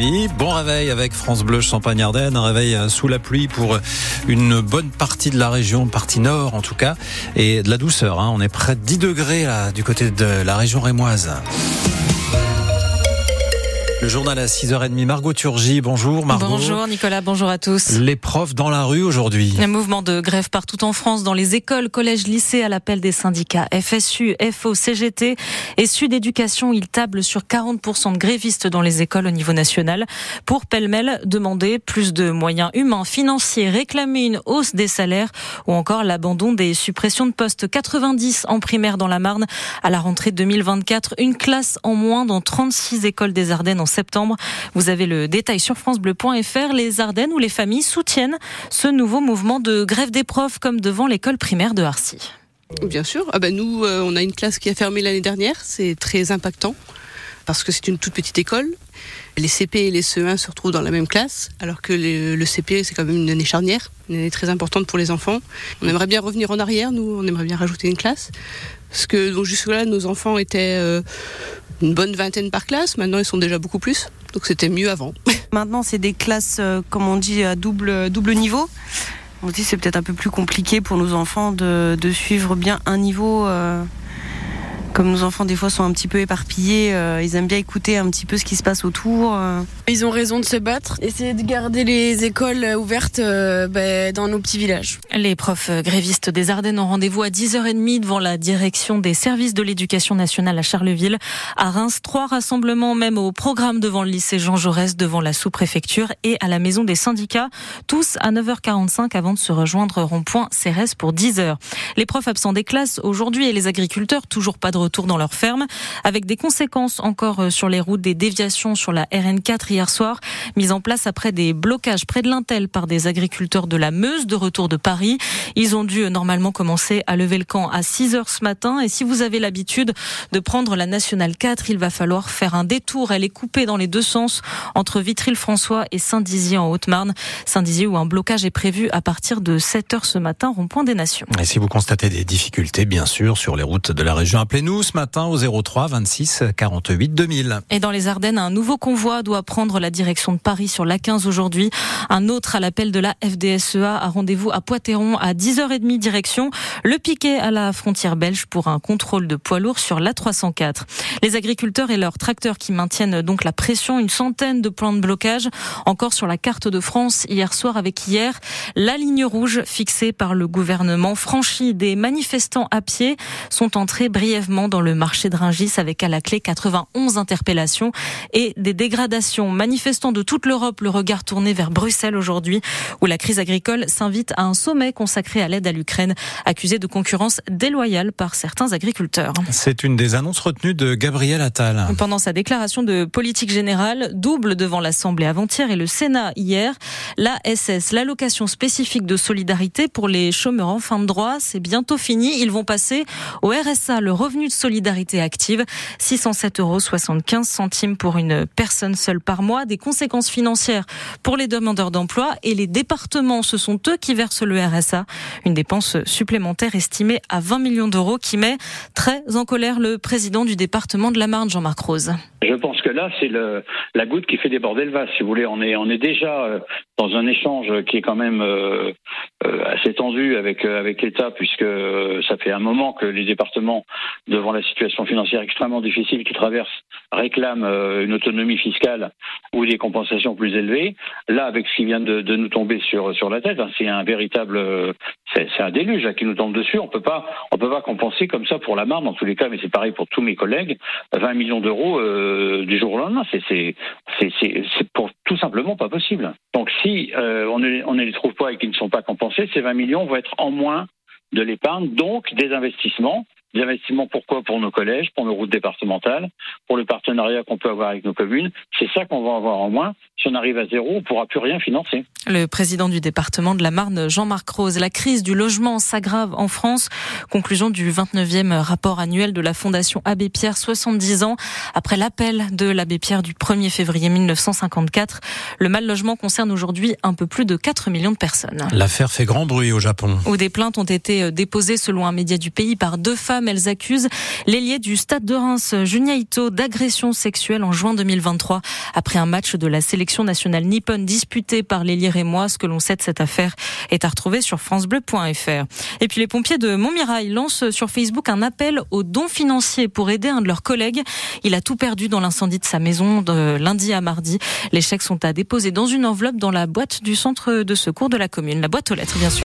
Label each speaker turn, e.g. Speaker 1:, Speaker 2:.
Speaker 1: 6h30. Bon réveil avec France Bleu Champagne-Ardenne. Un réveil euh, sous la pluie pour une bonne partie de la région, partie nord en tout cas. Et de la douceur. Hein. On est près de 10 degrés du côté de la région rémoise. Le journal à 6h30, Margot Turgy, bonjour Margot.
Speaker 2: Bonjour Nicolas, bonjour à tous.
Speaker 1: Les profs dans la rue aujourd'hui.
Speaker 2: Un mouvement de grève partout en France, dans les écoles, collèges, lycées, à l'appel des syndicats FSU, FO, CGT et Sud Éducation. Ils tablent sur 40% de grévistes dans les écoles au niveau national pour pêle-mêle demander plus de moyens humains, financiers, réclamer une hausse des salaires ou encore l'abandon des suppressions de postes 90 en primaire dans la Marne à la rentrée 2024. Une classe en moins dans 36 écoles des Ardennes en septembre. Vous avez le détail sur francebleu.fr. Les Ardennes où les familles soutiennent ce nouveau mouvement de grève des profs comme devant l'école primaire de Harcy.
Speaker 3: Bien sûr. Ah ben nous, euh, on a une classe qui a fermé l'année dernière. C'est très impactant parce que c'est une toute petite école. Les CP et les CE1 se retrouvent dans la même classe, alors que le, CP, c'est quand même une année charnière, une année très importante pour les enfants. On aimerait bien revenir en arrière, nous, on aimerait bien rajouter une classe. Parce que jusque-là, nos enfants étaient euh, une bonne vingtaine par classe. Maintenant, ils sont déjà beaucoup plus. Donc c'était mieux avant.
Speaker 4: Maintenant, c'est des classes, euh, comme on dit, à double, niveau. On dit c'est peut-être un peu plus compliqué pour nos enfants de, de suivre bien un niveau. Euh, comme nos enfants des fois sont un petit peu éparpillés, euh, ils aiment bien écouter un petit peu ce qui se passe autour. Euh.
Speaker 5: Ils ont raison de se battre, essayer de garder les écoles ouvertes euh, ben, dans nos petits villages.
Speaker 2: Les profs grévistes des Ardennes ont rendez-vous à 10h30 devant la direction des services de l'éducation nationale à Charleville. À Reims, trois rassemblements même au programme devant le lycée Jean Jaurès, devant la sous-préfecture et à la maison des syndicats, tous à 9h45 avant de se rejoindre rond-point Cérès pour 10h. Les profs absents des classes aujourd'hui et les agriculteurs toujours pas de retour dans leur ferme, avec des conséquences encore euh, sur les routes, des déviations sur la RN4 hier soir, mise en place après des blocages près de l'Intel par des agriculteurs de la Meuse de retour de Paris. Ils ont dû euh, normalement commencer à lever le camp à 6 heures ce matin. Et si vous avez l'habitude de prendre la Nationale 4, il va falloir faire un détour. Elle est coupée dans les deux sens entre Vitry-le-François et Saint-Dizier en Haute-Marne. Saint-Dizier où un blocage est prévu à partir de 7 heures ce matin, rond-point des Nations.
Speaker 1: Et si vous constatez des difficultés, bien sûr, sur les routes de la région, appelez-nous ce matin au 03 26 48 2000.
Speaker 2: Et dans les Ardennes, un nouveau convoi doit prendre la direction de Paris sur l'A15 aujourd'hui. Un autre à l'appel de la FDSEA a rendez-vous à Poitéron à 10h30 direction le piquet à la frontière belge pour un contrôle de poids lourds sur l'A304. Les agriculteurs et leurs tracteurs qui maintiennent donc la pression, une centaine de points de blocage encore sur la carte de France hier soir avec hier la ligne rouge fixée par le gouvernement franchie des manifestants à pied sont entrés brièvement dans le marché de Ringis avec à la clé 91 interpellations et des dégradations. Manifestants de toute l'Europe, le regard tourné vers Bruxelles aujourd'hui, où la crise agricole s'invite à un sommet consacré à l'aide à l'Ukraine, accusé de concurrence déloyale par certains agriculteurs.
Speaker 1: C'est une des annonces retenues de Gabriel Attal.
Speaker 2: Pendant sa déclaration de politique générale, double devant l'Assemblée avant-hier et le Sénat hier, la SS, l'allocation spécifique de solidarité pour les chômeurs en fin de droit, c'est bientôt fini. Ils vont passer au RSA, le revenu solidarité active, 607 euros 75 centimes pour une personne seule par mois. Des conséquences financières pour les demandeurs d'emploi et les départements, ce sont eux qui versent le RSA. Une dépense supplémentaire estimée à 20 millions d'euros qui met très en colère le président du département de la Marne, Jean-Marc Rose.
Speaker 6: Je pense que là, c'est la goutte qui fait déborder le vase, si vous voulez. On est, déjà euh, dans un échange qui est quand même euh, euh, assez tendu avec, avec l'État, puisque ça fait un moment que les départements devant la situation financière extrêmement difficile qu'ils traversent, réclament euh, une autonomie fiscale ou des compensations plus élevées. Là, avec ce qui vient de, nous tomber sur sur la tête, hein, c'est un véritable, euh, c'est un déluge qui nous tombe dessus. On peut pas, on peut pas compenser comme ça pour la Marne, dans tous les cas, mais c'est pareil pour tous mes collègues. 20 millions d'euros euh, du jour au lendemain, c'est pour tout simplement pas possible. Donc si on ne on ne les trouve pas et qu'ils ne sont pas compensés, ces 20 millions vont être en moins de l'épargne, donc des investissements des investissements pourquoi Pour nos collèges, pour nos routes départementales, pour le partenariat qu'on peut avoir avec nos communes. C'est ça qu'on va avoir en moins. Si on arrive à zéro, on ne pourra plus rien financer.
Speaker 2: Le président du département de la Marne, Jean-Marc Rose, la crise du logement s'aggrave en France. Conclusion du 29e rapport annuel de la Fondation Abbé Pierre, 70 ans après l'appel de l'Abbé Pierre du 1er février 1954. Le mal logement concerne aujourd'hui un peu plus de 4 millions de personnes.
Speaker 1: L'affaire fait grand bruit au Japon.
Speaker 2: Où des plaintes ont été déposées selon un média du pays par deux femmes. Elles accusent l'ailier du Stade de Reims, Junia Ito, d'agression sexuelle en juin 2023 après un match de la sélection nationale nippone disputé par l'ailier rémois. Ce que l'on sait de cette affaire est à retrouver sur francebleu.fr. Et puis les pompiers de Montmirail lancent sur Facebook un appel aux dons financiers pour aider un de leurs collègues. Il a tout perdu dans l'incendie de sa maison de lundi à mardi. Les chèques sont à déposer dans une enveloppe dans la boîte du centre de secours de la commune, la boîte aux lettres bien sûr.